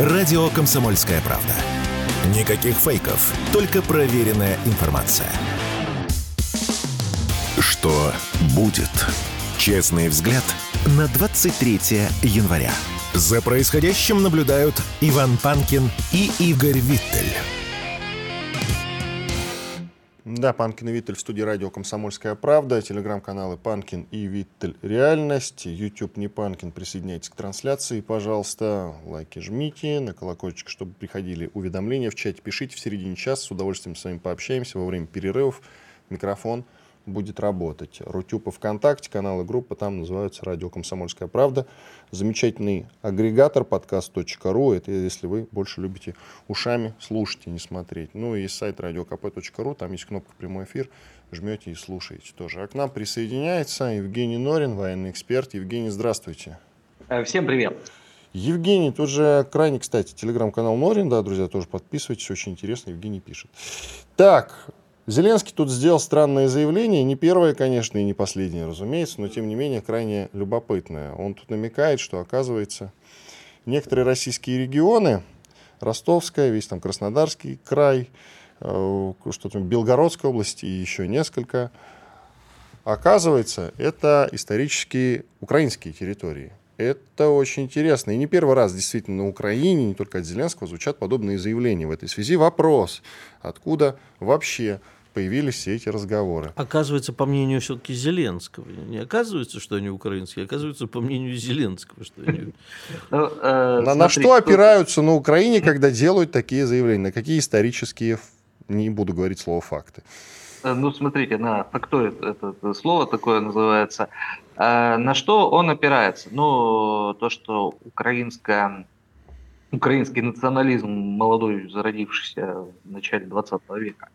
Радио «Комсомольская правда». Никаких фейков, только проверенная информация. Что будет? Честный взгляд на 23 января. За происходящим наблюдают Иван Панкин и Игорь Виттель. Да, Панкин и Виттель в студии радио «Комсомольская правда», телеграм-каналы «Панкин» и «Виттель. Реальность», YouTube «Не Панкин». Присоединяйтесь к трансляции, пожалуйста, лайки жмите, на колокольчик, чтобы приходили уведомления в чате. Пишите в середине часа, с удовольствием с вами пообщаемся во время перерывов. Микрофон – будет работать. Рутюб и ВКонтакте, каналы группы, там называются «Радио Комсомольская правда». Замечательный агрегатор подкаст.ру, это если вы больше любите ушами слушать и не смотреть. Ну и сайт radiokp.ru, там есть кнопка «Прямой эфир», жмете и слушаете тоже. А к нам присоединяется Евгений Норин, военный эксперт. Евгений, здравствуйте. Э, всем привет. Евгений, тут же крайне, кстати, телеграм-канал Норин, да, друзья, тоже подписывайтесь, очень интересно, Евгений пишет. Так, Зеленский тут сделал странное заявление, не первое, конечно, и не последнее, разумеется, но тем не менее крайне любопытное. Он тут намекает, что, оказывается, некоторые российские регионы, Ростовская, весь там Краснодарский край, э, что там Белгородская область и еще несколько, оказывается, это исторические украинские территории. Это очень интересно. И не первый раз действительно на Украине, не только от Зеленского, звучат подобные заявления в этой связи. Вопрос, откуда вообще появились все эти разговоры. Оказывается, по мнению все-таки Зеленского. Не оказывается, что они украинские, оказывается, по мнению Зеленского, что они... Ну, э, на, что опираются на Украине, когда делают такие заявления? На какие исторические, не буду говорить слово факты? Э, ну, смотрите, на фактоид это слово такое называется. Э, на что он опирается? Ну, то, что украинская украинский национализм, молодой, зародившийся в начале 20 века,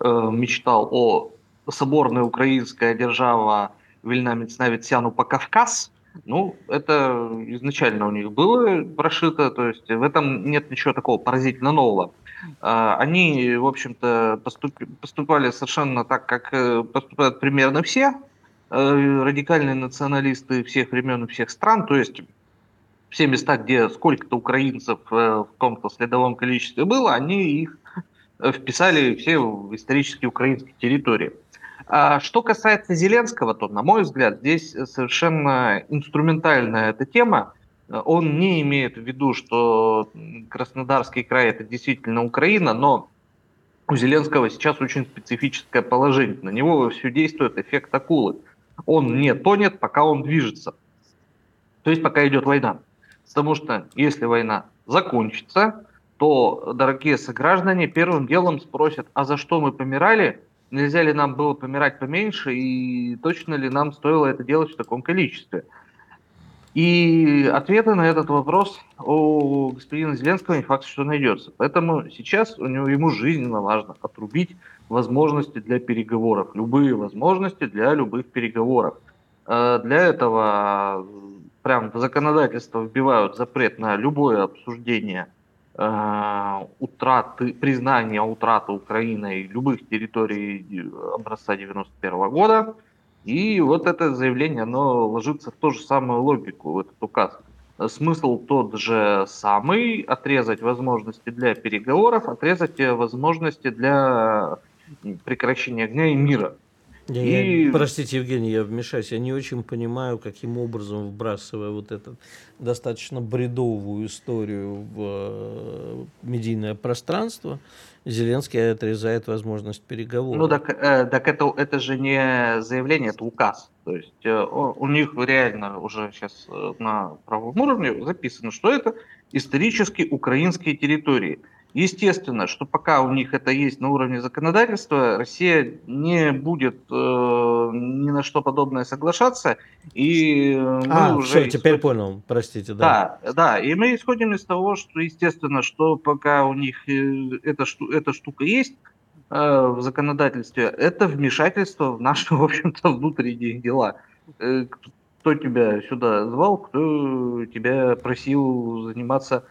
мечтал о соборной украинская держава вільна міцна від Сяну по Кавказ, ну, это изначально у них было прошито, то есть в этом нет ничего такого поразительно нового. Э, они, в общем-то, поступали совершенно так, как э, поступают примерно все радикальные националисты всех времен и всех стран, то есть все места, где сколько-то украинцев в каком-то следовом количестве было, они их Э, вписали все исторические украинские территории. А что касается Зеленского, то, на мой взгляд, здесь совершенно инструментальная эта тема. Он не имеет в виду, что Краснодарский край это действительно Украина, но у Зеленского сейчас очень специфическое положение. На него все действует эффект акулы. Он не тонет, пока он движется. То есть пока идет война. Потому что если война закончится, то, дорогие сограждане, первым делом спросят, а за что мы помирали, нельзя ли нам было помирать поменьше, и точно ли нам стоило это делать в таком количестве. И ответа на этот вопрос у господина Зеленского не факт, что найдется. Поэтому сейчас у него, ему жизненно важно отрубить возможности для переговоров, любые возможности для любых переговоров. Э, для этого прям в законодательство вбивают запрет на любое обсуждение утраты, признания утраты Украиной любых территорий образца 91 года. И вот это заявление, оно ложится в ту же самую логику, в этот указ. Смысл тот же самый, отрезать возможности для переговоров, отрезать возможности для прекращения огня и мира. Я, и... я, простите, Евгений, я вмешаюсь. Я не очень понимаю, каким образом, вбрасывая вот эту достаточно бредовую историю в э, медийное пространство, Зеленский отрезает возможность переговоров. Ну так, э, так это, это же не заявление, это указ. То есть э, у них реально уже сейчас э, на правом уровне записано, что это исторически украинские территории. Естественно, что пока у них это есть на уровне законодательства, Россия не будет э, ни на что подобное соглашаться. И мы а, уже все, исход... теперь понял, простите, да. Да, да, и мы исходим из того, что, естественно, что пока у них э, эта, эта штука есть, э, в законодательстве, это вмешательство в наши, в общем-то, внутренние дела. Э, кто тебя сюда звал, кто тебя просил заниматься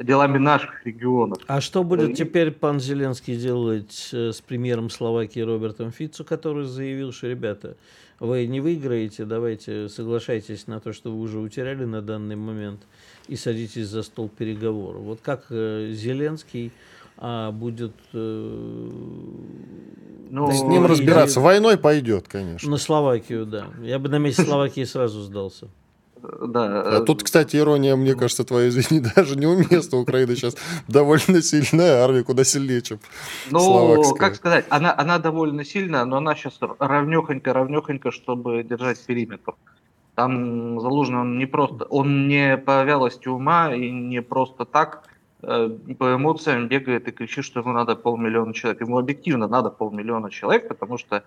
делами наших регионов. А что будет и... теперь пан Зеленский делать э, с премьером Словакии Робертом Фицу, который заявил, что, ребята, вы не выиграете, давайте соглашайтесь на то, что вы уже утеряли на данный момент, и садитесь за стол переговоров. Вот как э, Зеленский а, будет... Э, ну, с ним разбираться. Войной пойдет, конечно. На Словакию, да. Я бы на месте Словакии сразу сдался. Да. А тут, кстати, ирония, мне кажется, твоя, извини, даже неуместна. Украина сейчас довольно сильная армия, куда сильнее, чем Ну, словакская. как сказать, она, она довольно сильная, но она сейчас равнехонько-равнехонько, чтобы держать периметр. Там Залужный, он не просто, он не по вялости ума и не просто так э, по эмоциям бегает и кричит, что ему надо полмиллиона человек. Ему объективно надо полмиллиона человек, потому что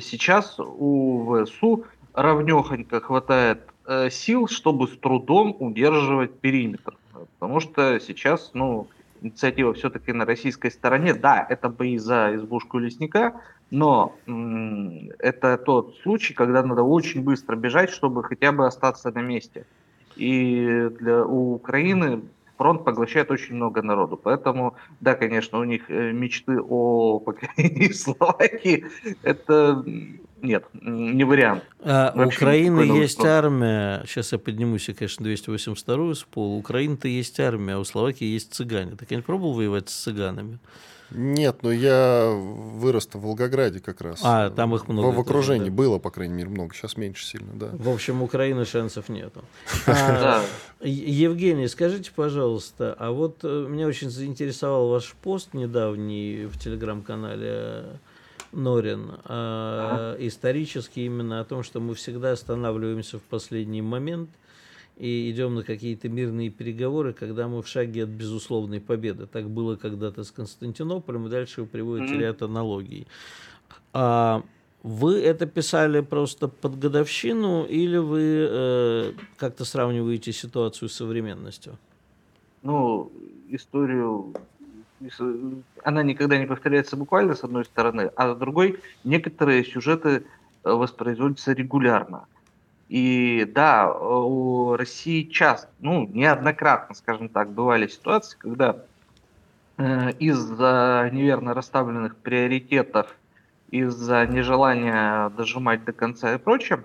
сейчас у ВСУ равнехонько хватает Э, сил, чтобы с трудом удерживать периметр. Потому что сейчас, ну, инициатива все-таки на российской стороне. Да, это бои за избушку лесника, но это тот случай, когда надо очень быстро бежать, чтобы хотя бы остаться на месте. И для у Украины фронт поглощает очень много народу. Поэтому, да, конечно, у них э, мечты о покорении Словакии, это нет, не вариант. А у Украины есть устройства. армия, сейчас я поднимусь, я, конечно, 282 с пола, у Украины-то есть армия, а у Словакии есть цыгане. Так я не пробовал воевать с цыганами? Нет, но я вырос в Волгограде как раз. А, там их много. В, в окружении да. было, по крайней мере, много. Сейчас меньше сильно, да. В общем, Украины шансов нету. А, Евгений, скажите, пожалуйста, а вот э, меня очень заинтересовал ваш пост недавний в телеграм-канале Норин, а, исторически именно о том, что мы всегда останавливаемся в последний момент и идем на какие-то мирные переговоры, когда мы в шаге от безусловной победы. Так было когда-то с Константинополем, и дальше вы приводите mm-hmm. ряд аналогий. А, вы это писали просто под годовщину или вы э, как-то сравниваете ситуацию с современностью? Ну, историю она никогда не повторяется буквально с одной стороны, а с другой некоторые сюжеты э, воспроизводятся регулярно. И да, у России часто, ну, неоднократно, скажем так, бывали ситуации, когда э, из-за неверно расставленных приоритетов, из-за нежелания дожимать до конца и прочее,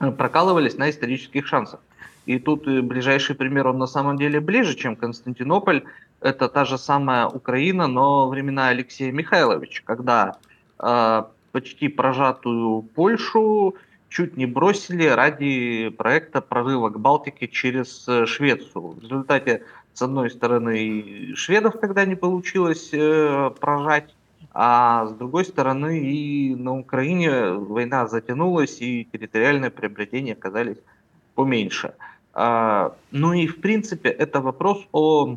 э, прокалывались на исторических шансах. И тут ближайший пример, он на самом деле ближе, чем Константинополь. Это та же самая Украина, но времена Алексея Михайловича, когда э, почти прожатую Польшу чуть не бросили ради проекта прорыва к Балтике через э, Швецию. В результате, с одной стороны, шведов тогда не получилось э, прожать, а с другой стороны и на Украине война затянулась, и территориальные приобретения оказались поменьше. А, ну и, в принципе, это вопрос о,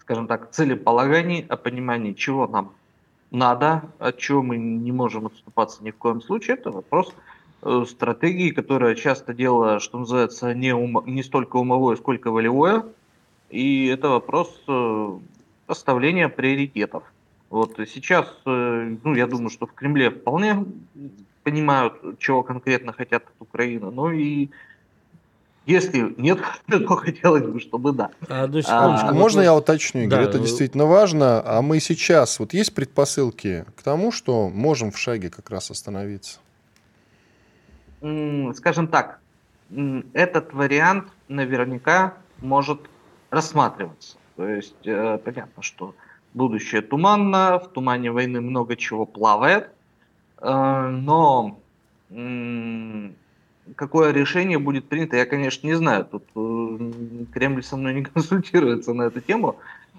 скажем так, целеполагании, о понимании, чего нам надо, от чего мы не можем отступаться ни в коем случае. Это вопрос э, стратегии, которая часто дело, что называется, не, ум, не столько умовое, сколько волевое. И это вопрос э, расставления приоритетов. Вот сейчас, э, ну, я думаю, что в Кремле вполне понимают, чего конкретно хотят от Украины. Ну и если нет, то хотелось бы, чтобы да. А, одну а, а можно я уточню, Игорь? Да. Это действительно важно. А мы сейчас, вот есть предпосылки к тому, что можем в шаге как раз остановиться? Скажем так, этот вариант наверняка может рассматриваться. То есть э, понятно, что будущее туманно, в тумане войны много чего плавает, э, но какое решение будет принято, я, конечно, не знаю. Тут э, Кремль со мной не консультируется на эту тему,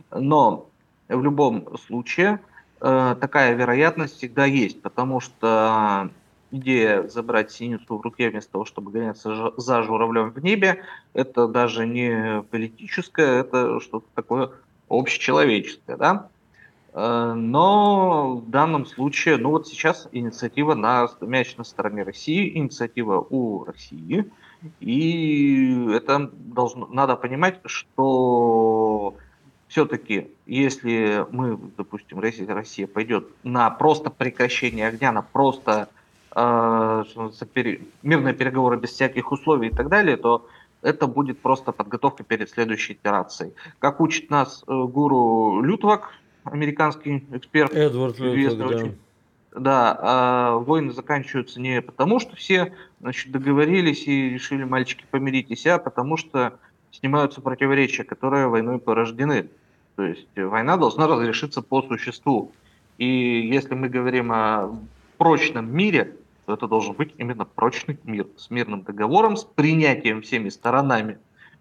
но в любом случае такая вероятность всегда есть, потому что идея забрать синицу в руке вместо того, чтобы гоняться за журавлем в небе, это даже не политическое, это что-то такое общечеловеческое, да? Э, но в данном случае, ну вот сейчас инициатива на мяч на стороне России, инициатива у России, и это должно, надо понимать, что все-таки, если мы, допустим, Россия, Россия пойдет на просто прекращение огня, на просто э, мирные переговоры без всяких условий и так далее, то это будет просто подготовка перед следующей операцией. Как учит нас э, гуру Лютвак, американский эксперт. Эдвард Лютвак, да. Да, э, войны заканчиваются не потому, что все значит, договорились и решили, мальчики, помиритесь, а потому что снимаются противоречия, которые войной порождены. То есть война должна разрешиться по существу. И если мы говорим о прочном мире, то это должен быть именно прочный мир с мирным договором, с принятием всеми сторонами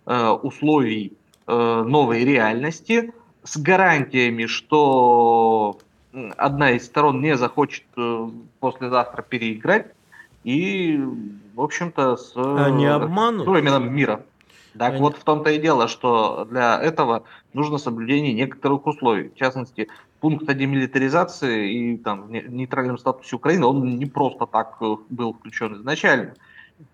э, условий э, новой реальности, с гарантиями, что одна из сторон не захочет э, послезавтра переиграть, и, в общем-то, с Они обманут. временем мира. Так Они... вот в том-то и дело, что для этого нужно соблюдение некоторых условий. В частности, пункт о демилитаризации и там, нейтральном статусе Украины, он не просто так э, был включен изначально.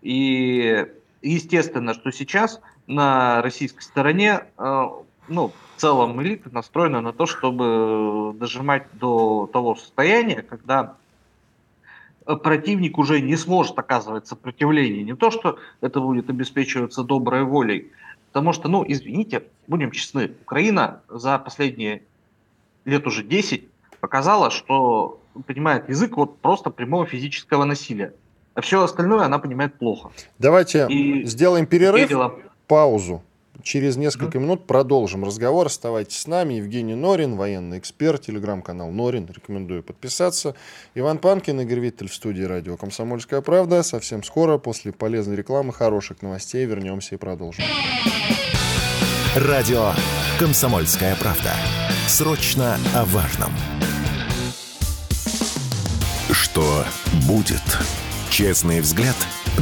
И естественно, что сейчас на российской стороне э, ну, в целом элита настроена на то, чтобы дожимать до того состояния, когда противник уже не сможет оказывать сопротивление. Не то, что это будет обеспечиваться доброй волей, потому что, ну, извините, будем честны, Украина за последние лет уже 10 показала, что понимает язык вот просто прямого физического насилия. А все остальное она понимает плохо. Давайте И сделаем перерыв, паузу. Через несколько минут продолжим разговор. Оставайтесь с нами. Евгений Норин, военный эксперт, телеграм-канал Норин. Рекомендую подписаться. Иван Панкин, Игорь Виттель в студии радио «Комсомольская правда». Совсем скоро, после полезной рекламы, хороших новостей, вернемся и продолжим. Радио «Комсомольская правда». Срочно о важном. Что будет? Честный взгляд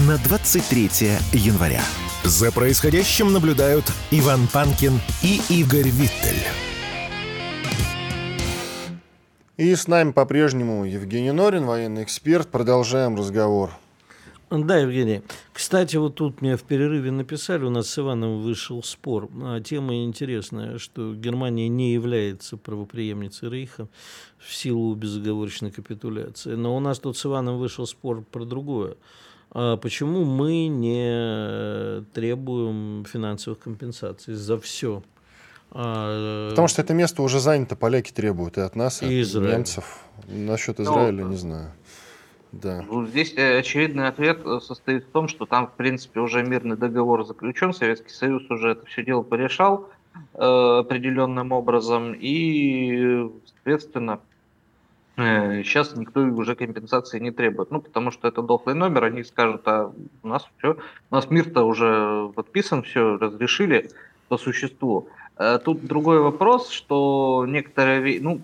на 23 января. За происходящим наблюдают Иван Панкин и Игорь Виттель. И с нами по-прежнему Евгений Норин, военный эксперт. Продолжаем разговор. Да, Евгений. Кстати, вот тут мне в перерыве написали, у нас с Иваном вышел спор. А, тема интересная, что Германия не является правоприемницей Рейха в силу безоговорочной капитуляции. Но у нас тут с Иваном вышел спор про другое. А почему мы не требуем финансовых компенсаций за все? А, Потому что это место уже занято, поляки требуют и от нас, и, от Израиль. немцев. Насчет ну, Израиля ну, не знаю. Да. Ну, здесь э, очевидный ответ э, состоит в том, что там, в принципе, уже мирный договор заключен, Советский Союз уже это все дело порешал э, определенным образом, и, соответственно, Сейчас никто уже компенсации не требует. Ну, потому что это дохлый номер, они скажут, а у нас все, у нас мир-то уже подписан, все разрешили по существу. Э, тут другой вопрос, что некоторые, ну,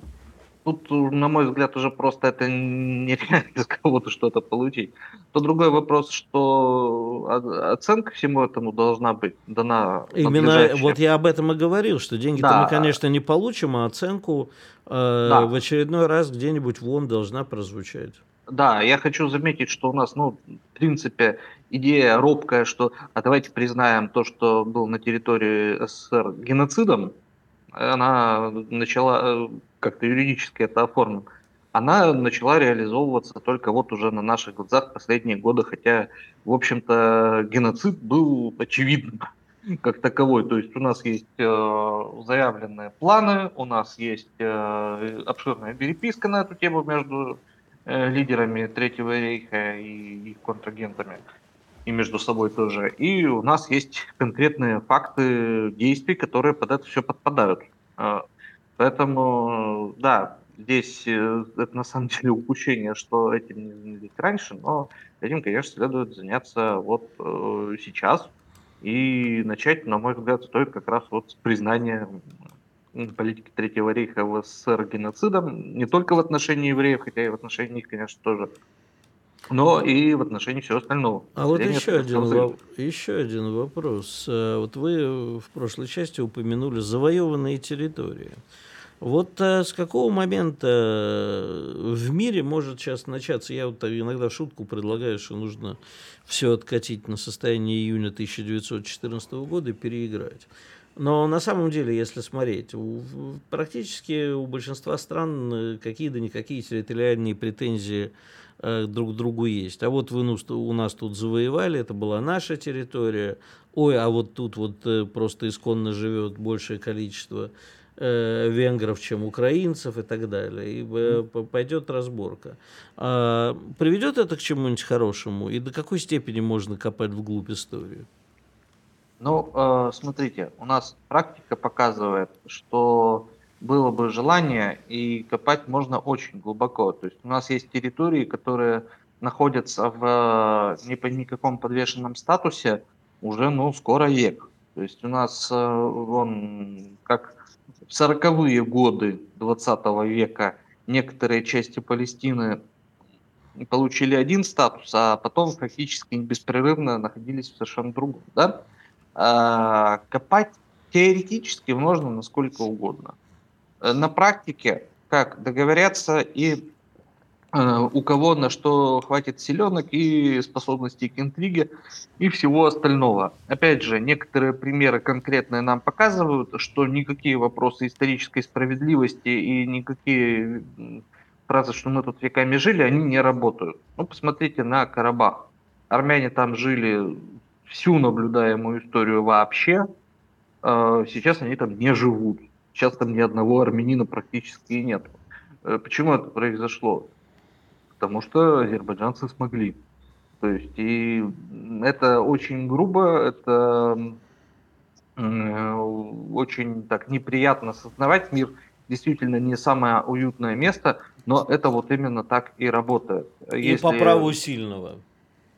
тут, на мой взгляд, уже просто это нереально из кого-то что-то получить. То другой вопрос, что оценка всему этому должна быть дана. Именно вот я об этом и говорил, что деньги-то да. мы, конечно, не получим, а оценку э, да. в очередной раз где-нибудь вон должна прозвучать. Да, я хочу заметить, что у нас, ну, в принципе, идея робкая, что а давайте признаем то, что был на территории СССР геноцидом, она начала э, как-то юридически это оформлено, она начала реализовываться только вот уже на наших глазах последние годы, хотя, в общем-то, геноцид был очевидным как таковой. То есть у нас есть э, заявленные планы, у нас есть э, обширная переписка на эту тему между э, лидерами Третьего рейха и их контрагентами, и между собой тоже. И у нас есть конкретные факты действий, которые под это все подпадают. Поэтому, да, здесь э, это на самом деле упущение, что этим не занялись раньше, но этим, конечно, следует заняться вот э, сейчас. И начать, на мой взгляд, стоит как раз вот с признания политики Третьего рейха в СССР геноцидом, не только в отношении евреев, хотя и в отношении них, конечно, тоже, но и в отношении всего остального. А вот еще один, во- еще один вопрос. Э, вот вы в прошлой части упомянули завоеванные территории. Вот э, с какого момента э, в мире может сейчас начаться, я вот иногда шутку предлагаю, что нужно все откатить на состояние июня 1914 года и переиграть. Но на самом деле, если смотреть, у, практически у большинства стран какие-то никакие территориальные претензии э, друг другу есть. А вот вы ну, у нас тут завоевали, это была наша территория. Ой, а вот тут вот э, просто исконно живет большее количество э, венгров, чем украинцев и так далее. И э, пойдет разборка. А, приведет это к чему-нибудь хорошему? И до какой степени можно копать вглубь историю? Ну, э, смотрите, у нас практика показывает, что было бы желание, и копать можно очень глубоко. То есть у нас есть территории, которые находятся в не по никаком подвешенном статусе уже, ну, скоро век. То есть у нас э, он, как в сороковые годы 20 века некоторые части Палестины получили один статус, а потом фактически беспрерывно находились в совершенно другом. Да? А, копать теоретически можно насколько угодно. Э, на практике, как договорятся и э, у кого на что хватит селенок и способностей к интриге и всего остального. Опять же, некоторые примеры конкретные нам показывают, что никакие вопросы исторической справедливости и никакие фразы, что мы тут веками жили, они не работают. Ну, посмотрите на Карабах. Армяне там жили всю наблюдаемую историю вообще. Э, сейчас они там не живут. Сейчас там ни одного армянина практически и нет. Э, почему это произошло? Потому что азербайджанцы смогли. То есть, и это очень грубо, это очень так неприятно осознавать. Мир действительно не самое уютное место, но это вот именно так и работает. И Если... по праву сильного.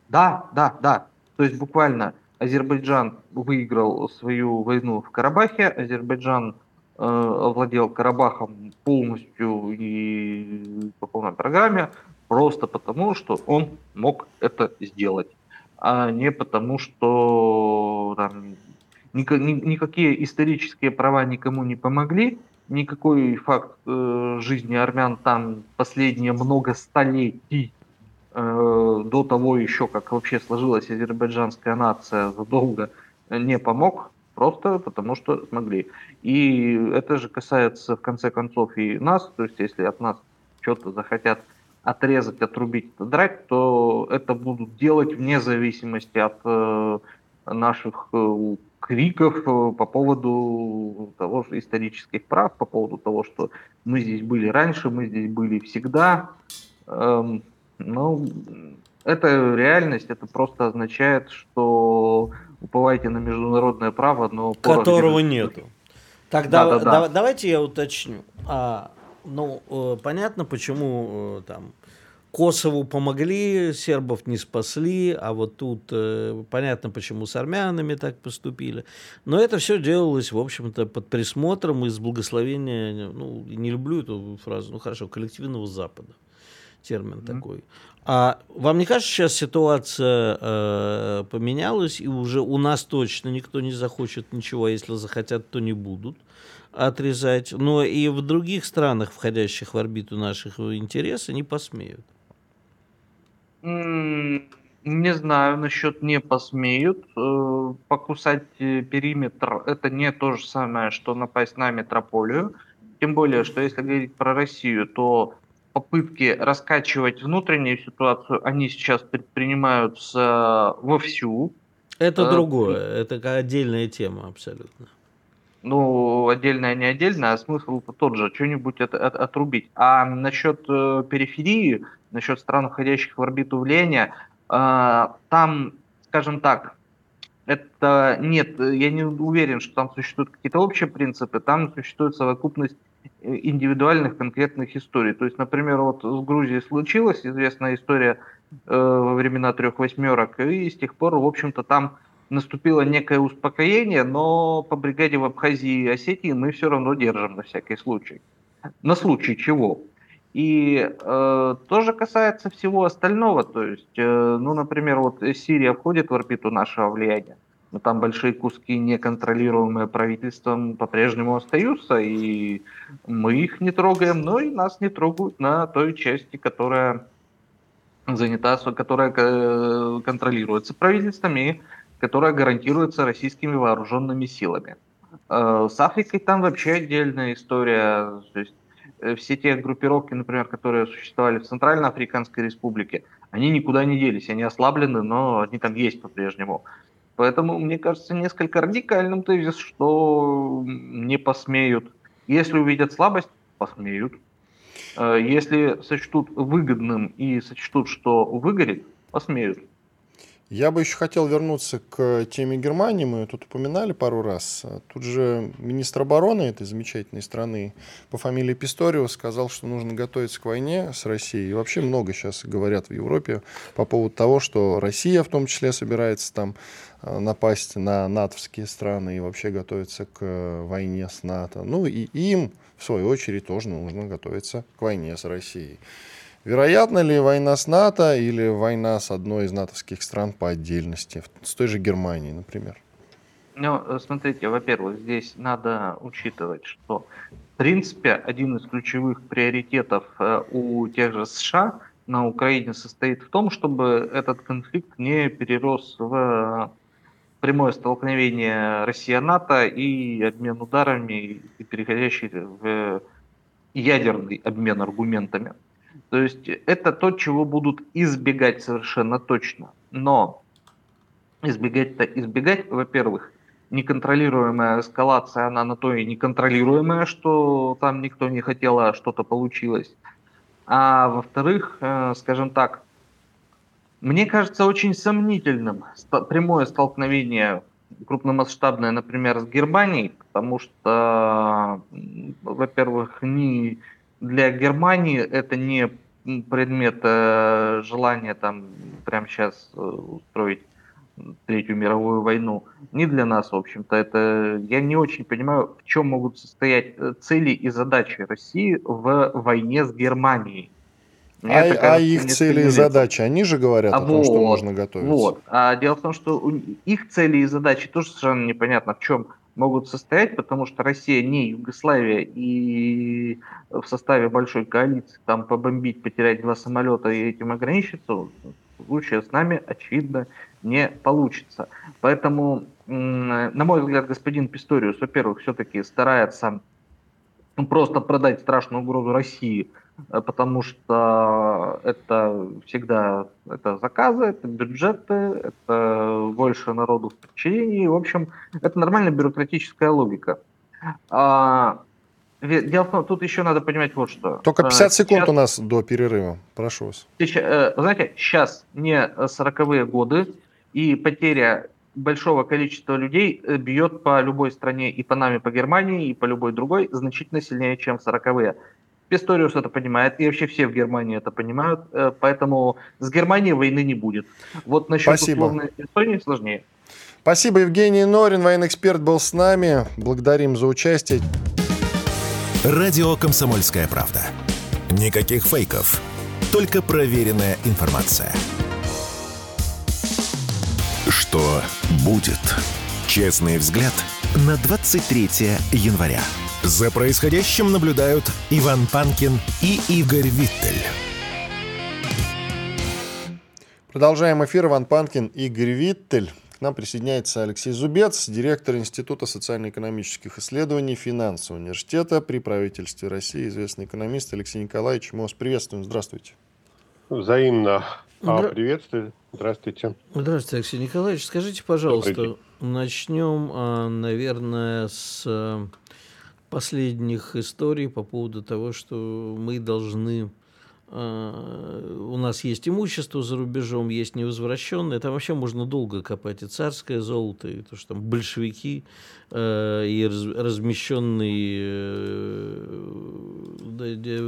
Да, да, да. То есть буквально Азербайджан выиграл свою войну в Карабахе, Азербайджан э, овладел Карабахом полностью и по полной программе, просто потому, что он мог это сделать, а не потому, что там, ни, ни, никакие исторические права никому не помогли, никакой факт э, жизни армян там последние много столетий Э, до того еще, как вообще сложилась азербайджанская нация задолго, не помог, просто потому что смогли. И это же касается в конце концов и нас, то есть если от нас что-то захотят отрезать, отрубить, драть, то это будут делать вне зависимости от э, наших э, криков по поводу того же исторических прав, по поводу того, что мы здесь были раньше, мы здесь были всегда. Эм, ну, это реальность, это просто означает, что уповайте на международное право, но... Которого нету. Тогда да, да, да. давайте я уточню. А, ну, э, понятно, почему э, там Косову помогли, сербов не спасли, а вот тут э, понятно, почему с армянами так поступили. Но это все делалось, в общем-то, под присмотром и с благословения, ну, не люблю эту фразу, ну хорошо, коллективного Запада термин mm-hmm. такой. А вам не кажется, сейчас ситуация э, поменялась, и уже у нас точно никто не захочет ничего, а если захотят, то не будут отрезать. Но и в других странах, входящих в орбиту наших интересов, не посмеют. Не знаю, насчет не посмеют. Э, покусать э, периметр – это не то же самое, что напасть на метрополию. Тем более, что если говорить про Россию, то попытки раскачивать внутреннюю ситуацию, они сейчас предпринимаются вовсю. Это э, другое, это отдельная тема абсолютно. Ну, отдельная не отдельная, а смысл тот же, что-нибудь от, от, отрубить. А насчет э, периферии, насчет стран, входящих в орбиту влияния, э, там, скажем так, это нет, я не уверен, что там существуют какие-то общие принципы, там существует совокупность индивидуальных конкретных историй. То есть, например, вот с Грузией случилась известная история э, во времена трех восьмерок, и с тех пор, в общем-то, там наступило некое успокоение, но по бригаде в Абхазии и Осетии мы все равно держим на всякий случай. На случай чего? И э, тоже касается всего остального. То есть, э, ну, например, вот Сирия входит в орбиту нашего влияния но там большие куски, неконтролируемые правительством, по-прежнему остаются, и мы их не трогаем, но и нас не трогают на той части, которая занята, которая э, контролируется правительством и которая гарантируется российскими вооруженными силами. Э, с Африкой там вообще отдельная история. То есть э, все те группировки, например, которые существовали в Центральноафриканской республике, они никуда не делись, они ослаблены, но они там есть по-прежнему. Поэтому, мне кажется, несколько радикальным тезис, что не посмеют. Если увидят слабость, посмеют. Э, если сочтут выгодным и сочтут, что выгорит, посмеют. Я бы еще хотел вернуться к теме Германии. Мы тут упоминали пару раз. Тут же министр обороны этой замечательной страны по фамилии Писториус сказал, что нужно готовиться к войне с Россией. И вообще много сейчас говорят в Европе по поводу того, что Россия в том числе собирается там э, напасть на натовские страны и вообще готовиться к войне с НАТО. Ну и им, в свою очередь, тоже нужно готовиться к войне с Россией. Вероятно ли война с НАТО или война с одной из натовских стран по отдельности, с той же Германией, например? Ну, э, смотрите, во-первых, здесь надо учитывать, что, в принципе, один из ключевых приоритетов э, у тех же США на Украине состоит в том, чтобы этот конфликт не перерос в прямое столкновение Россия-НАТО и обмен ударами, и переходящий в ядерный обмен аргументами. То есть это то, чего будут избегать совершенно точно. Но избегать-то избегать, во-первых, неконтролируемая эскалация, она на то и неконтролируемая, что там никто не хотел, а что-то получилось. А во-вторых, э, скажем так, мне кажется очень сомнительным прямое столкновение крупномасштабное, например, с Германией, потому что, во-первых, ни для Германии это не предмет э, желания там прямо сейчас э, устроить Третью мировую войну. Не для нас, в общем-то. Это я не очень понимаю, в чем могут состоять э, цели и задачи России в войне с Германией. Мне а, кажется, а их цели и задачи, они же говорят а о том, вот, что можно готовиться. Вот. А дело в том, что их цели и задачи тоже совершенно непонятно в чем могут состоять, потому что Россия не Югославия, и в составе большой коалиции там побомбить, потерять два самолета и этим ограничиться, в случае с нами, очевидно, не получится. Поэтому, на мой взгляд, господин Писториус, во-первых, все-таки старается просто продать страшную угрозу России – потому что это всегда это заказы, это бюджеты, это больше народу в подчинении. В общем, это нормальная бюрократическая логика. А, дело в том, тут еще надо понимать вот что. Только 50 сейчас, секунд у нас до перерыва. Прошу вас. Сейчас, э, знаете, сейчас не 40-е годы, и потеря большого количества людей э, бьет по любой стране, и по нами, по Германии, и по любой другой, значительно сильнее, чем в 40-е. Писториус это понимает, и вообще все в Германии это понимают, э, поэтому с Германией войны не будет. Вот насчет Спасибо. условной Эстонии сложнее. Спасибо, Евгений Норин, военный эксперт, был с нами. Благодарим за участие. Радио «Комсомольская правда». Никаких фейков, только проверенная информация. Что будет? Честный взгляд на 23 января. За происходящим наблюдают Иван Панкин и Игорь Виттель. Продолжаем эфир. Иван Панкин, Игорь Виттель. К нам присоединяется Алексей Зубец, директор Института социально-экономических исследований финансового университета при правительстве России, известный экономист Алексей Николаевич. Мы вас приветствуем. Здравствуйте. Взаимно а, приветствую. Здравствуйте. Здравствуйте, Алексей Николаевич. Скажите, пожалуйста, начнем, а, наверное, с последних историй по поводу того, что мы должны а, у нас есть имущество за рубежом, есть невозвращенное. Там вообще можно долго копать и царское золото, и то, что там большевики, э, и раз, размещенный э,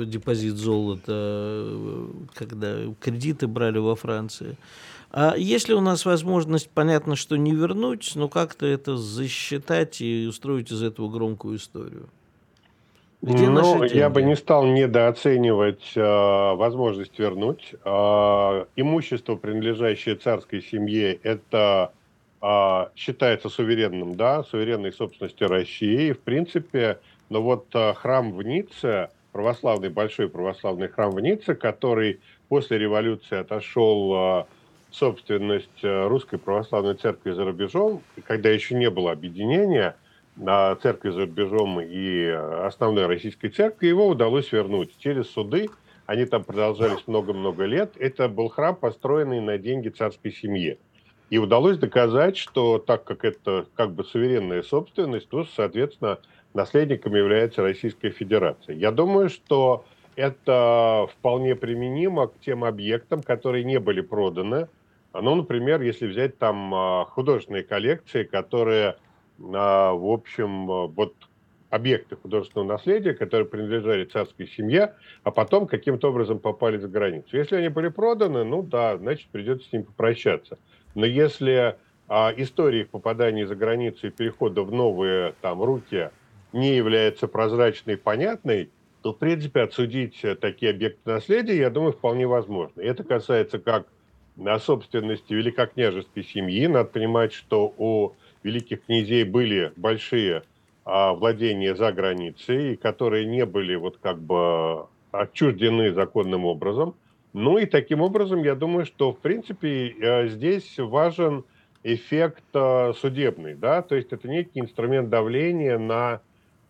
депозит золота, когда кредиты брали во Франции. А если у нас возможность, понятно, что не вернуть, но как-то это засчитать и устроить из этого громкую историю? Где ну, я бы не стал недооценивать э, возможность вернуть. Э, имущество, принадлежащее царской семье, это э, считается суверенным, да, суверенной собственностью России. И, в принципе, но ну вот э, храм в Ницце, православный, большой православный храм в Ницце, который после революции отошел э, собственность э, Русской Православной Церкви за рубежом, когда еще не было объединения, церкви за рубежом и основной российской церкви, его удалось вернуть через суды. Они там продолжались много-много лет. Это был храм, построенный на деньги царской семьи. И удалось доказать, что так как это как бы суверенная собственность, то, соответственно, наследником является Российская Федерация. Я думаю, что это вполне применимо к тем объектам, которые не были проданы. Ну, например, если взять там а, художественные коллекции, которые, а, в общем, вот объекты художественного наследия, которые принадлежали царской семье, а потом каким-то образом попали за границу. Если они были проданы, ну да, значит, придется с ним попрощаться. Но если а, история их попадания за границу и перехода в новые там руки не является прозрачной и понятной, то, в принципе, отсудить такие объекты наследия, я думаю, вполне возможно. И это касается как на собственности великокняжеской семьи. Надо понимать, что у великих князей были большие а, владения за границей, которые не были вот как бы отчуждены законным образом. Ну и таким образом, я думаю, что, в принципе, э, здесь важен эффект э, судебный, да, то есть это некий инструмент давления на,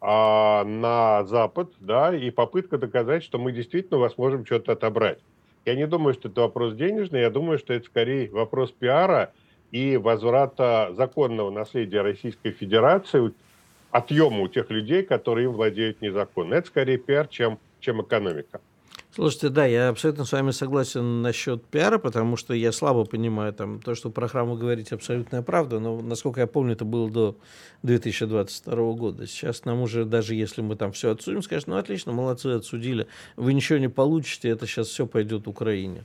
а, на Запад, да, и попытка доказать, что мы действительно у вас можем что-то отобрать. Я не думаю, что это вопрос денежный, я думаю, что это скорее вопрос пиара и возврата законного наследия Российской Федерации, отъема у тех людей, которые им владеют незаконно. Это скорее пиар, чем, чем экономика. Слушайте, да, я абсолютно с вами согласен насчет пиара, потому что я слабо понимаю там то, что про храм вы говорите, абсолютная правда, но, насколько я помню, это было до 2022 года. Сейчас нам уже, даже если мы там все отсудим, скажут, ну, отлично, молодцы, отсудили, вы ничего не получите, это сейчас все пойдет Украине.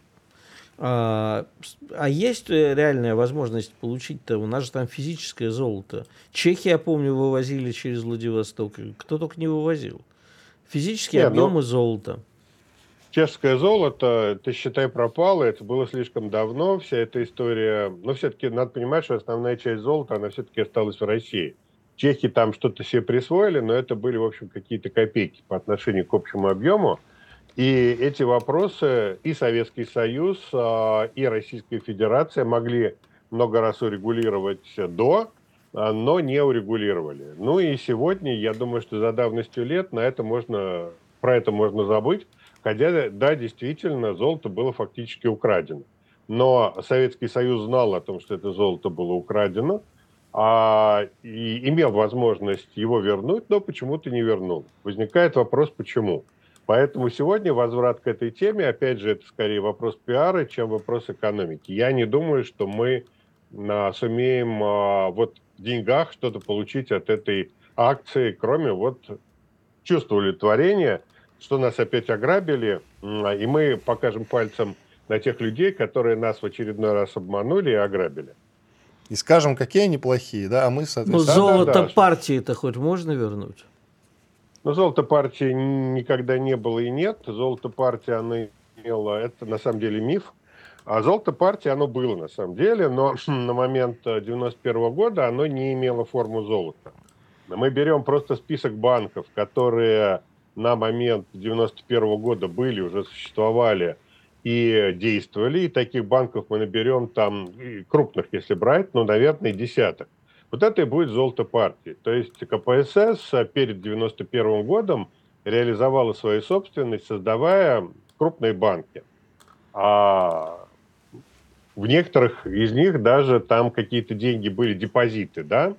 А, а есть реальная возможность получить-то? У нас же там физическое золото. Чехи, я помню, вывозили через Владивосток. Кто только не вывозил. Физические Нет, ну, объемы но... золота чешское золото, ты считай, пропало, это было слишком давно, вся эта история, но все-таки надо понимать, что основная часть золота, она все-таки осталась в России. Чехи там что-то себе присвоили, но это были, в общем, какие-то копейки по отношению к общему объему. И эти вопросы и Советский Союз, а, и Российская Федерация могли много раз урегулировать до, а, но не урегулировали. Ну и сегодня, я думаю, что за давностью лет на это можно, про это можно забыть, Хотя, да, действительно, золото было фактически украдено. Но Советский Союз знал о том, что это золото было украдено, а, и имел возможность его вернуть, но почему-то не вернул. Возникает вопрос, почему. Поэтому сегодня возврат к этой теме, опять же, это скорее вопрос пиара, чем вопрос экономики. Я не думаю, что мы а, сумеем а, вот в деньгах что-то получить от этой акции, кроме вот чувства удовлетворения – что нас опять ограбили, и мы покажем пальцем на тех людей, которые нас в очередной раз обманули и ограбили. И скажем, какие они плохие, да, а мы, соответственно... Ну, золото да, да, партии-то хоть можно вернуть? Ну, золото партии никогда не было и нет. Золото партии, оно имело, это на самом деле миф. А золото партии, оно было на самом деле, но на момент 91 -го года оно не имело форму золота. Мы берем просто список банков, которые на момент 91 года были, уже существовали и действовали. И таких банков мы наберем там, крупных, если брать, ну, наверное, десяток. Вот это и будет золото партии. То есть КПСС перед 91 годом реализовала свою собственность, создавая крупные банки. А в некоторых из них даже там какие-то деньги были депозиты, да,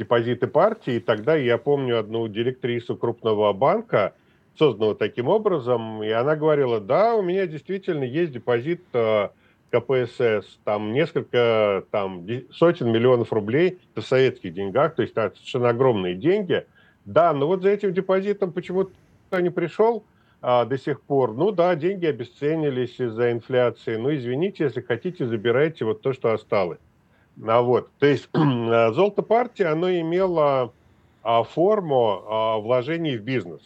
депозиты партии. И тогда я помню одну директрису крупного банка, созданного таким образом, и она говорила, да, у меня действительно есть депозит э, КПСС, там несколько, там сотен миллионов рублей в советских деньгах, то есть это совершенно огромные деньги. Да, но вот за этим депозитом почему-то не пришел а, до сих пор. Ну да, деньги обесценились из-за инфляции. Ну извините, если хотите, забирайте вот то, что осталось. А вот, то есть золото партии, оно имело а, форму а, вложений в бизнес.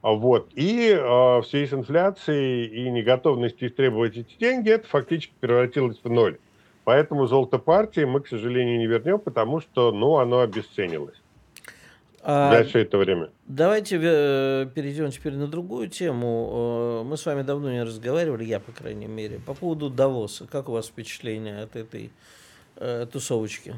А вот. И э, в связи с инфляцией и неготовностью истребовать эти деньги, это фактически превратилось в ноль. Поэтому золото партии мы, к сожалению, не вернем, потому что ну, оно обесценилось. А, все это время. Давайте э, перейдем теперь на другую тему. Э, мы с вами давно не разговаривали, я, по крайней мере, по поводу Давоса. Как у вас впечатление от этой э, тусовочки?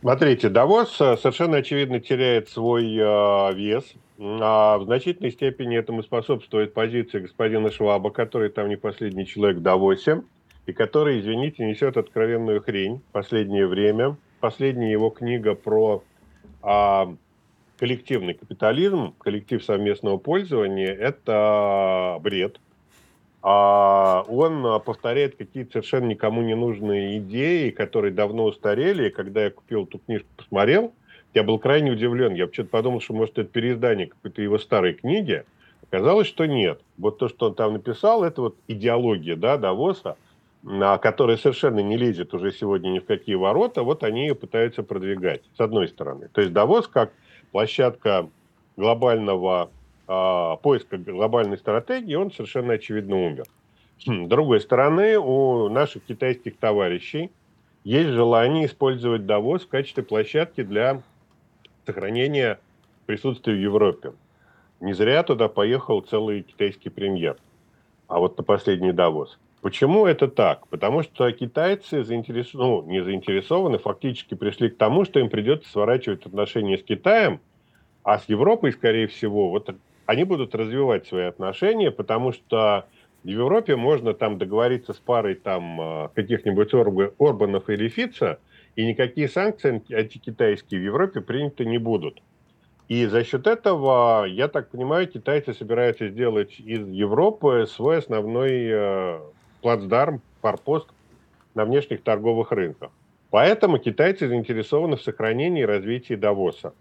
Смотрите, Давос совершенно очевидно теряет свой э, вес. А в значительной степени этому способствует позиция господина Шваба, который там не последний человек в Давосе, и который, извините, несет откровенную хрень в последнее время. Последняя его книга про а, коллективный капитализм, коллектив совместного пользования – это бред. А он повторяет какие-то совершенно никому не нужные идеи, которые давно устарели. И когда я купил эту книжку, посмотрел, я был крайне удивлен. Я вообще-то подумал, что, может, это переиздание какой-то его старой книги. Оказалось, что нет. Вот то, что он там написал, это вот идеология да, Давоса, которая совершенно не лезет уже сегодня ни в какие ворота, вот они ее пытаются продвигать, с одной стороны. То есть Давос как площадка глобального поиска глобальной стратегии, он совершенно очевидно умер. С другой стороны, у наших китайских товарищей есть желание использовать Давос в качестве площадки для сохранения присутствия в Европе. Не зря туда поехал целый китайский премьер, а вот на последний Давос. Почему это так? Потому что китайцы заинтересованы, ну, не заинтересованы, фактически пришли к тому, что им придется сворачивать отношения с Китаем, а с Европой, скорее всего, вот они будут развивать свои отношения, потому что в Европе можно там договориться с парой там а, каких-нибудь Орбанов или Фица, и никакие санкции антикитайские в Европе приняты не будут. И за счет этого, я так понимаю, китайцы собираются сделать из Европы свой основной э, плацдарм, форпост на внешних торговых рынках. Поэтому китайцы заинтересованы в сохранении и развитии Давоса.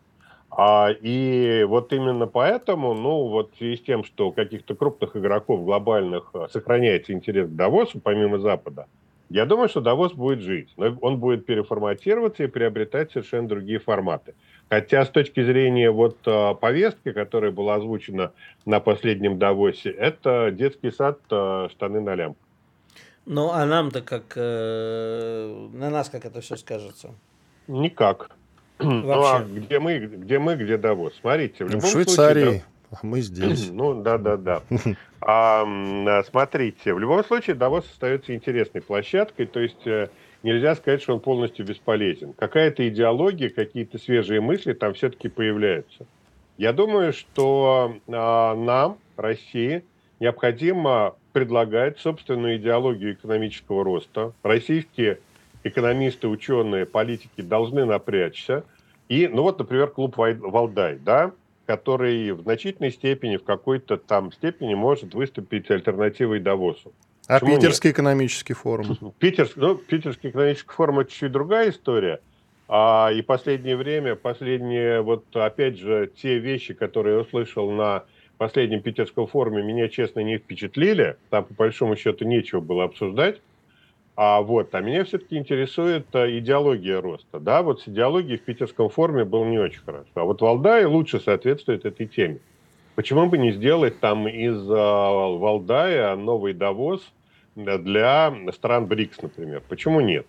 А, и вот именно поэтому, ну, вот в связи с тем, что у каких-то крупных игроков глобальных э, сохраняется интерес к Давосу, помимо Запада, я думаю, что Давос будет жить, но он будет переформатироваться и приобретать совершенно другие форматы. Хотя с точки зрения вот э, повестки, которая была озвучена на последнем Давосе, это детский сад, э, штаны на лямку. Ну, а нам-то как, э, на нас как это все скажется? Никак. Ну, а где мы, где мы, где Давос? Смотрите, в, ну, в Швейцарии. Случае, да, мы здесь. Ну, да, да, да. А, смотрите, в любом случае Давос остается интересной площадкой, то есть э, нельзя сказать, что он полностью бесполезен. Какая-то идеология, какие-то свежие мысли там все-таки появляются. Я думаю, что а, нам, России, необходимо предлагать собственную идеологию экономического роста. Российские экономисты, ученые, политики должны напрячься. И, ну вот, например, клуб Валдай, да, который в значительной степени, в какой-то там степени может выступить альтернативой Давосу. А Почему Питерский нет? экономический форум? Питерский, ну, Питерский экономический форум – это чуть другая история. А, и последнее время, последние, вот опять же, те вещи, которые я услышал на последнем питерском форуме меня, честно, не впечатлили. Там, по большому счету, нечего было обсуждать. А вот, а меня все-таки интересует а, идеология роста. Да, вот с идеологией в питерском форуме было не очень хорошо. А вот Валдай лучше соответствует этой теме. Почему бы не сделать там из а, Валдая новый Давос для стран БРИКС, например? Почему нет?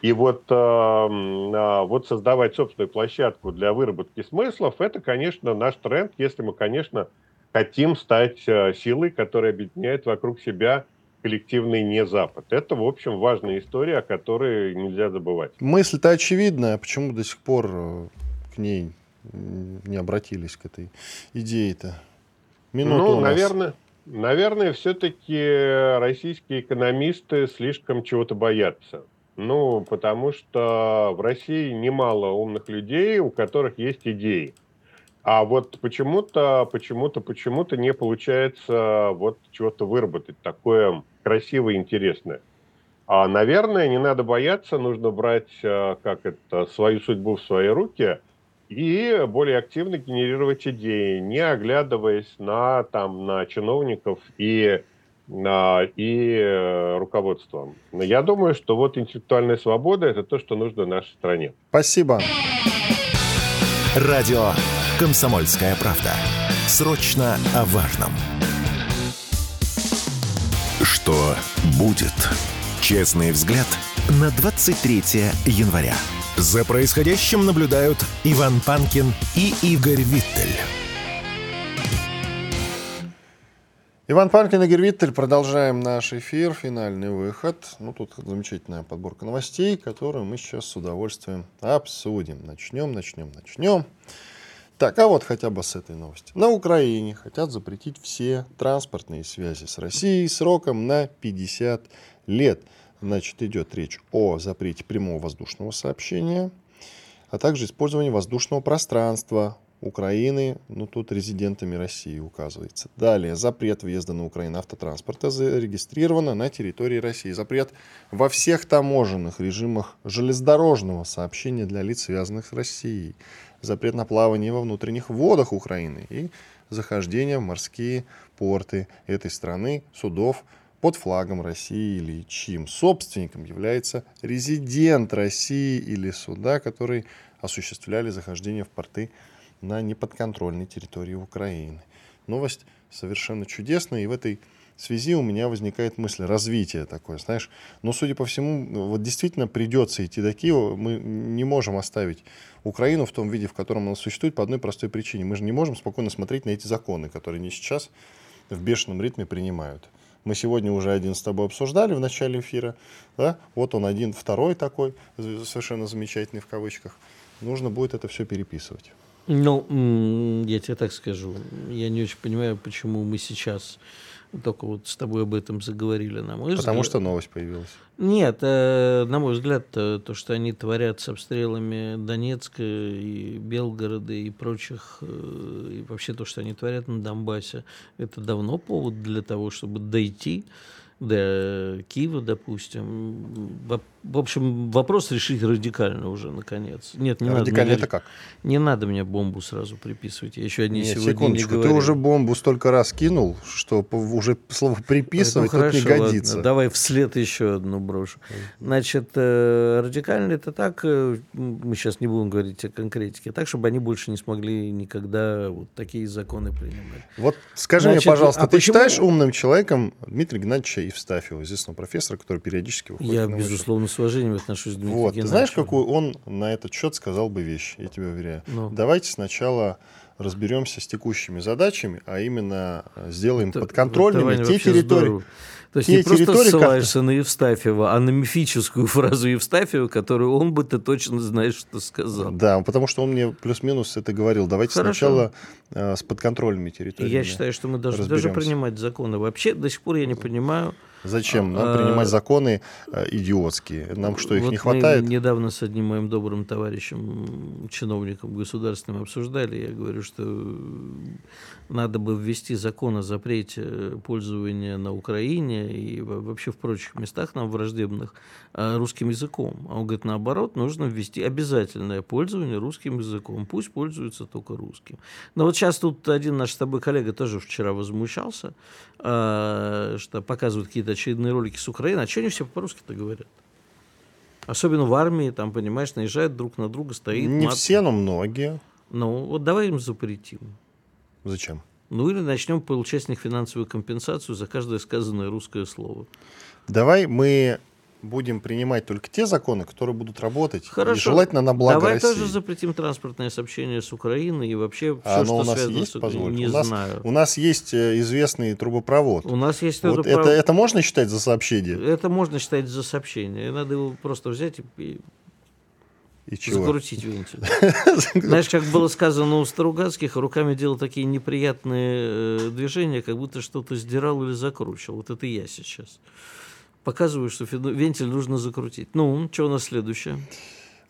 И вот, э, вот создавать собственную площадку для выработки смыслов, это, конечно, наш тренд, если мы, конечно, хотим стать э, силой, которая объединяет вокруг себя коллективный не Запад. Это, в общем, важная история, о которой нельзя забывать. Мысль-то очевидная, а почему до сих пор э, к ней не обратились, к этой идее-то? Минуту ну, наверное, наверное, все-таки российские экономисты слишком чего-то боятся. Ну, потому что в России немало умных людей, у которых есть идеи. А вот почему-то, почему-то, почему-то не получается вот чего-то выработать такое красивое, интересное. А, наверное, не надо бояться, нужно брать, а, как это, свою судьбу в свои руки и более активно генерировать идеи, не оглядываясь на, там, на чиновников и, на, и руководство. Но я думаю, что вот интеллектуальная свобода – это то, что нужно нашей стране. Спасибо. Радио «Комсомольская правда». Срочно о важном. Что будет? Честный взгляд на 23 января. За происходящим наблюдают Иван Панкин и Игорь Виттель. Иван Панкин, Игорь Виттель. Продолжаем наш эфир. Финальный выход. Ну, тут замечательная подборка новостей, которую мы сейчас с удовольствием обсудим. Начнем, начнем, начнем. Так, а вот хотя бы с этой новости. На Украине хотят запретить все транспортные связи с Россией сроком на 50 лет. Значит, идет речь о запрете прямого воздушного сообщения, а также использовании воздушного пространства Украины, ну тут резидентами России указывается. Далее, запрет въезда на Украину автотранспорта зарегистрировано на территории России. Запрет во всех таможенных режимах железнодорожного сообщения для лиц, связанных с Россией. Запрет на плавание во внутренних водах Украины и захождение в морские порты этой страны судов под флагом России или чьим собственником является резидент России или суда, который осуществляли захождение в порты на неподконтрольной территории Украины. Новость совершенно чудесная, и в этой связи у меня возникает мысль развития такое, знаешь. Но, судя по всему, вот действительно придется идти до Киева. Мы не можем оставить Украину в том виде, в котором она существует, по одной простой причине. Мы же не можем спокойно смотреть на эти законы, которые не сейчас в бешеном ритме принимают. Мы сегодня уже один с тобой обсуждали в начале эфира. Да? Вот он один, второй такой, совершенно замечательный в кавычках. Нужно будет это все переписывать. Ну, я тебе так скажу. Я не очень понимаю, почему мы сейчас только вот с тобой об этом заговорили, на мой Потому взгляд. Потому что новость появилась. Нет, э, на мой взгляд, то, то, что они творят с обстрелами Донецка и Белгорода и прочих, э, и вообще то, что они творят на Донбассе, это давно повод для того, чтобы дойти до Киева, допустим. В общем, вопрос решить радикально уже, наконец. Нет, не радикально надо. это как? Не надо мне бомбу сразу приписывать. Я еще одни Нет, сегодня секундочку, не говорил. ты уже бомбу столько раз кинул, что уже слово приписывать ну, хорошо, не годится. Ладно, давай вслед еще одну брошу. Значит, э, радикально это так, э, мы сейчас не будем говорить о конкретике, так, чтобы они больше не смогли никогда вот такие законы принимать. Вот скажи Значит, мне, пожалуйста, а ты почему... считаешь умным человеком Дмитрия Геннадьевича Евстафьева, известного профессора, который периодически выходит Я, безусловно, с уважением отношусь к Дмитрию Вот, ты знаешь, какую он на этот счет сказал бы вещь, я тебе уверяю. Ну. Давайте сначала разберемся с текущими задачами, а именно э, сделаем это, подконтрольными те территории. Здорово. То есть не просто ссылаешься на Евстафьева, а на мифическую фразу Евстафьева, которую он бы ты точно знаешь, что сказал. Да, потому что он мне плюс-минус это говорил. Давайте Хорошо. сначала э, с подконтрольными территориями Я считаю, что мы должны даже принимать законы. Вообще до сих пор я не понимаю, Зачем нам а, принимать законы э, идиотские? Нам что, их вот не хватает? Мы недавно с одним моим добрым товарищем, чиновником государственным, обсуждали. Я говорю, что надо бы ввести закон о запрете пользования на Украине и вообще в прочих местах нам враждебных э, русским языком. А он говорит, наоборот, нужно ввести обязательное пользование русским языком. Пусть пользуются только русским. Но вот сейчас тут один наш с тобой коллега тоже вчера возмущался, э, что показывают какие-то очередные ролики с Украины. А что они все по-русски-то говорят? Особенно в армии, там, понимаешь, наезжают друг на друга, стоит. Не мат. все, но многие. Ну, вот давай им запретим. Зачем? Ну или начнем получать с них финансовую компенсацию за каждое сказанное русское слово. Давай мы будем принимать только те законы, которые будут работать. Хорошо. И желательно на благо Давай России. тоже запретим транспортное сообщение с Украины и вообще все, а что у нас связано есть, с Украиной. Не у нас, знаю. У нас есть э, известный трубопровод. У нас есть вот трубопровод. Это, это можно считать за сообщение? Это можно считать за сообщение. Надо его просто взять и и чего? Закрутить вентиль. Знаешь, как было сказано у Старугацких, руками делал такие неприятные э, движения, как будто что-то сдирал или закручивал. Вот это я сейчас. Показываю, что вентиль нужно закрутить. Ну, что у нас следующее?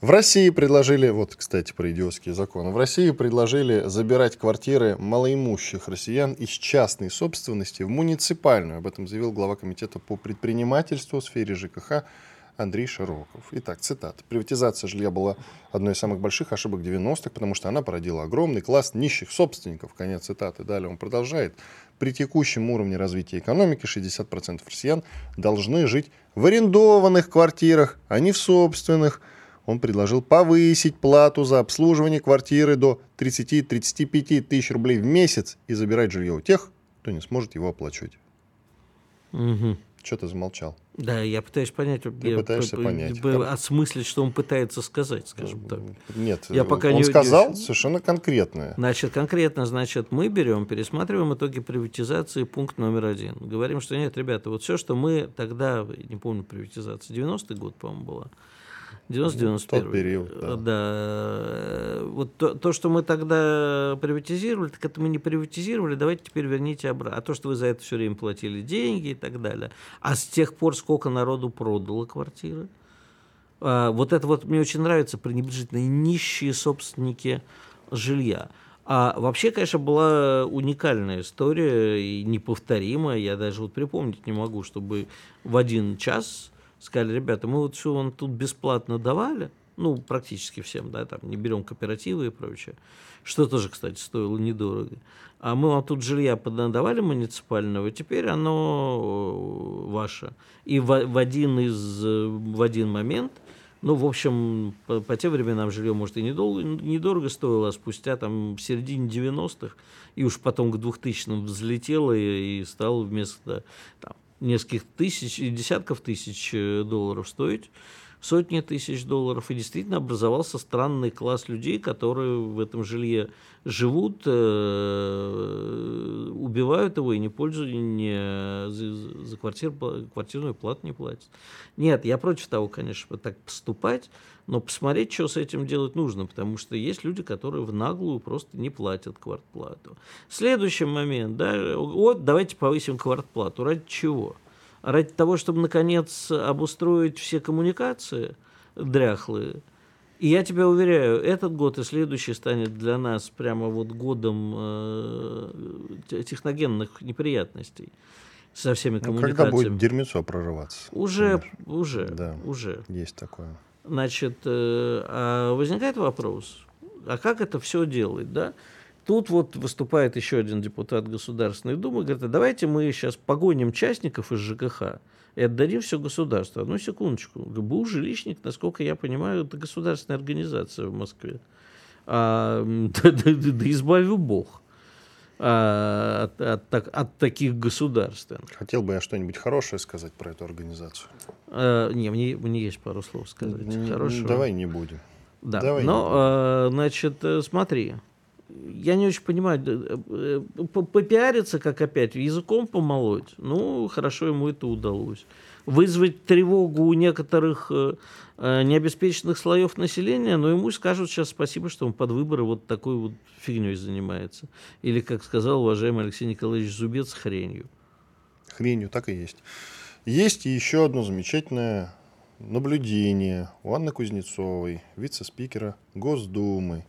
В России предложили, вот, кстати, про идиотские законы, в России предложили забирать квартиры малоимущих россиян из частной собственности в муниципальную. Об этом заявил глава комитета по предпринимательству в сфере ЖКХ Андрей Широков. Итак, цитата. «Приватизация жилья была одной из самых больших ошибок 90-х, потому что она породила огромный класс нищих собственников». Конец цитаты. Далее он продолжает. «При текущем уровне развития экономики 60% россиян должны жить в арендованных квартирах, а не в собственных». Он предложил повысить плату за обслуживание квартиры до 30-35 тысяч рублей в месяц и забирать жилье у тех, кто не сможет его оплачивать. Угу. Что ты замолчал? Да, я пытаюсь понять. Ты я пытаешься п- понять. Осмыслить, что он пытается сказать, скажем так. Нет, я пока он не... сказал совершенно конкретное. Значит, конкретно, значит, мы берем, пересматриваем итоги приватизации, пункт номер один. Говорим, что нет, ребята, вот все, что мы тогда, не помню, приватизация, 90-й год, по-моему, была, 90-91. Тот период, да. да. Вот то, то, что мы тогда приватизировали, так это мы не приватизировали, давайте теперь верните обратно. А то, что вы за это все время платили деньги и так далее. А с тех пор сколько народу продало квартиры? А, вот это вот мне очень нравится, пренебрежительные нищие собственники жилья. А вообще, конечно, была уникальная история и неповторимая. Я даже вот припомнить не могу, чтобы в один час сказали, ребята, мы вот все вам тут бесплатно давали, ну, практически всем, да, там, не берем кооперативы и прочее, что тоже, кстати, стоило недорого. А мы вам тут жилья подавали муниципального, теперь оно э, ваше. И в, в, один из, в один момент, ну, в общем, по, по тем временам жилье, может, и недолго, недорого стоило, а спустя там в середине 90-х, и уж потом к 2000-м взлетело и, и стало вместо там, нескольких тысяч и десятков тысяч э, долларов стоить, сотни тысяч долларов, и действительно образовался странный класс людей, которые в этом жилье живут, э, убивают его и не пользуются, не, за, за квартир, квартирную плату не платят. Нет, я против того, конечно, так поступать, но посмотреть, что с этим делать нужно, потому что есть люди, которые в наглую просто не платят квартплату. Следующий момент, да, вот давайте повысим квартплату. Ради чего? Ради того, чтобы, наконец, обустроить все коммуникации дряхлые. И я тебя уверяю, этот год и следующий станет для нас прямо вот годом э, техногенных неприятностей со всеми коммуникациями. Ну, когда будет дерьмецо прорываться? Уже, конечно. уже, да, уже. Есть такое. Значит, э, а возникает вопрос, а как это все делать, да? Тут вот выступает еще один депутат Государственной Думы, говорит, а давайте мы сейчас погоним частников из ЖКХ и отдадим все государству. Одну секундочку. ГБУ «Жилищник», насколько я понимаю, это государственная организация в Москве. А, да, да, да, да избавил Бог а, от, от, от таких государств. Хотел бы я что-нибудь хорошее сказать про эту организацию. А, не, мне, мне есть пару слов сказать. Не, Хорошего. Давай не будем. Да. Давай Но, а, значит, э, смотри, я не очень понимаю, э, э, попиариться, как опять, языком помолоть, ну, хорошо ему это удалось. Вызвать тревогу у некоторых необеспеченных слоев населения, но ему скажут сейчас спасибо, что он под выборы вот такой вот фигней занимается. Или, как сказал уважаемый Алексей Николаевич Зубец, хренью. Хренью, так и есть. Есть еще одно замечательное наблюдение у Анны Кузнецовой, вице-спикера Госдумы.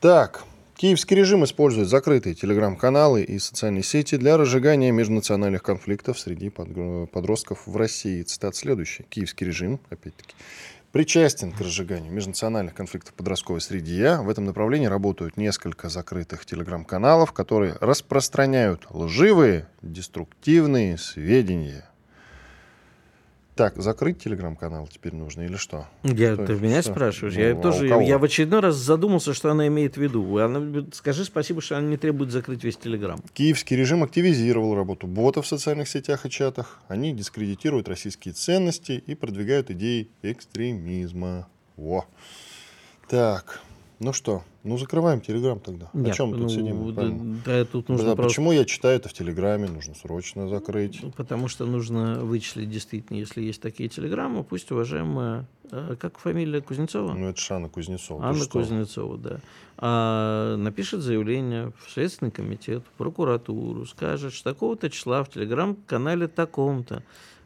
Так, Киевский режим использует закрытые телеграм-каналы и социальные сети для разжигания межнациональных конфликтов среди подростков в России. Цитат следующий. Киевский режим, опять-таки, причастен к разжиганию межнациональных конфликтов подростковой среде. В этом направлении работают несколько закрытых телеграм-каналов, которые распространяют лживые, деструктивные сведения так, закрыть телеграм-канал теперь нужно или что? Я, что ты меня что? спрашиваешь? Ну, я а тоже, я в очередной раз задумался, что она имеет в виду. Она, скажи спасибо, что она не требует закрыть весь телеграм. Киевский режим активизировал работу ботов в социальных сетях и чатах. Они дискредитируют российские ценности и продвигают идеи экстремизма. Во. Так, ну что, ну закрываем Телеграм тогда. Нет, О чем мы ну, тут сидим? Да, да, тут нужно да, просто... Почему я читаю это в Телеграме? Нужно срочно закрыть. Ну, потому что нужно вычислить действительно, если есть такие Телеграммы, пусть уважаемая... Э, как фамилия Кузнецова? Ну, это же Анна Кузнецова. Анна Кузнецова, да. А, напишет заявление в Следственный комитет, в прокуратуру, скажет, что такого-то числа в Телеграм-канале таком-то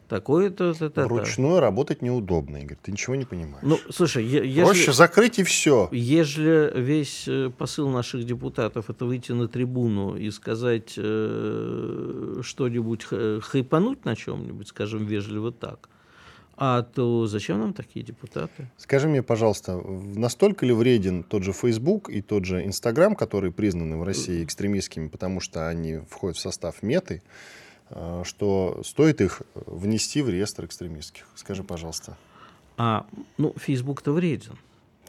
такое-то... Вручную работать неудобно, Игорь, ты ничего не понимаешь. Ну, слушай, ежели, Проще закрыть и все. Если весь э, посыл наших депутатов это выйти на трибуну и сказать э, что-нибудь, хайпануть на чем-нибудь, скажем, вежливо так, а то зачем нам такие депутаты? Скажи мне, пожалуйста, настолько ли вреден тот же Facebook и тот же Instagram, которые признаны в России экстремистскими, потому что они входят в состав меты, Э, что стоит их внести в реестр экстремистских? Скажи, пожалуйста. А, ну, Facebook-то вреден.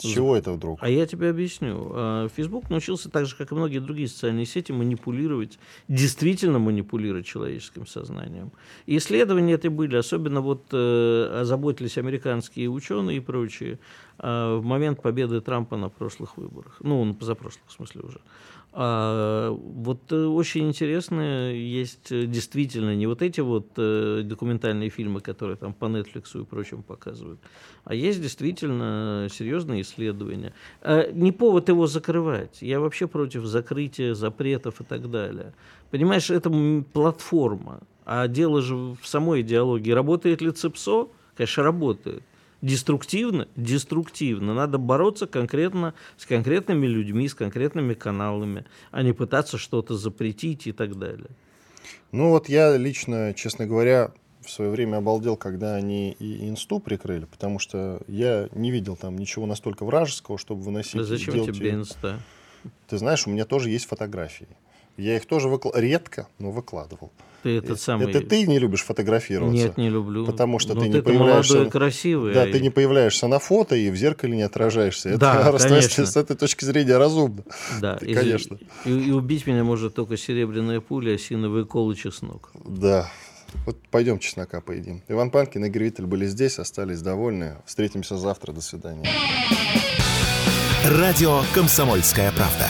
С чего это вдруг? А я тебе объясню. А, Facebook научился так же, как и многие другие социальные сети, манипулировать, действительно манипулировать человеческим сознанием. И исследования это были, особенно вот э, озаботились американские ученые и прочие э, в момент победы Трампа на прошлых выборах. Ну, на позапрошлых, в смысле уже. А, вот э, очень интересно есть э, действительно не вот эти вот э, документальные фильмы, которые там по Netflix и прочим показывают, а есть действительно серьезные исследования. А, не повод его закрывать. Я вообще против закрытия, запретов и так далее. Понимаешь, это платформа. А дело же в самой идеологии. Работает ли ЦИПСО? Конечно, работает. Деструктивно? Деструктивно. Надо бороться конкретно с конкретными людьми, с конкретными каналами, а не пытаться что-то запретить и так далее. Ну вот я лично, честно говоря, в свое время обалдел, когда они и инсту прикрыли, потому что я не видел там ничего настолько вражеского, чтобы выносить. Да зачем тебе инста? Ты знаешь, у меня тоже есть фотографии. Я их тоже выкл... редко, но выкладывал. Ты этот самый... Это ты не любишь фотографироваться? Нет, не люблю. Потому что но ну, ты не появляешься... молодой, красивый. Да, ты не появляешься на фото и в зеркале не отражаешься. Это да, конечно. с этой точки зрения разумно. Да, ты, и, конечно. И, и убить меня может только серебряная пуля, осиновый кол и чеснок. Да. Вот пойдем чеснока поедим. Иван Панкин и Гривитель были здесь, остались довольны. Встретимся завтра. До свидания. Радио «Комсомольская правда».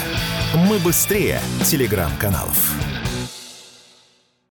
Мы быстрее телеграм-каналов.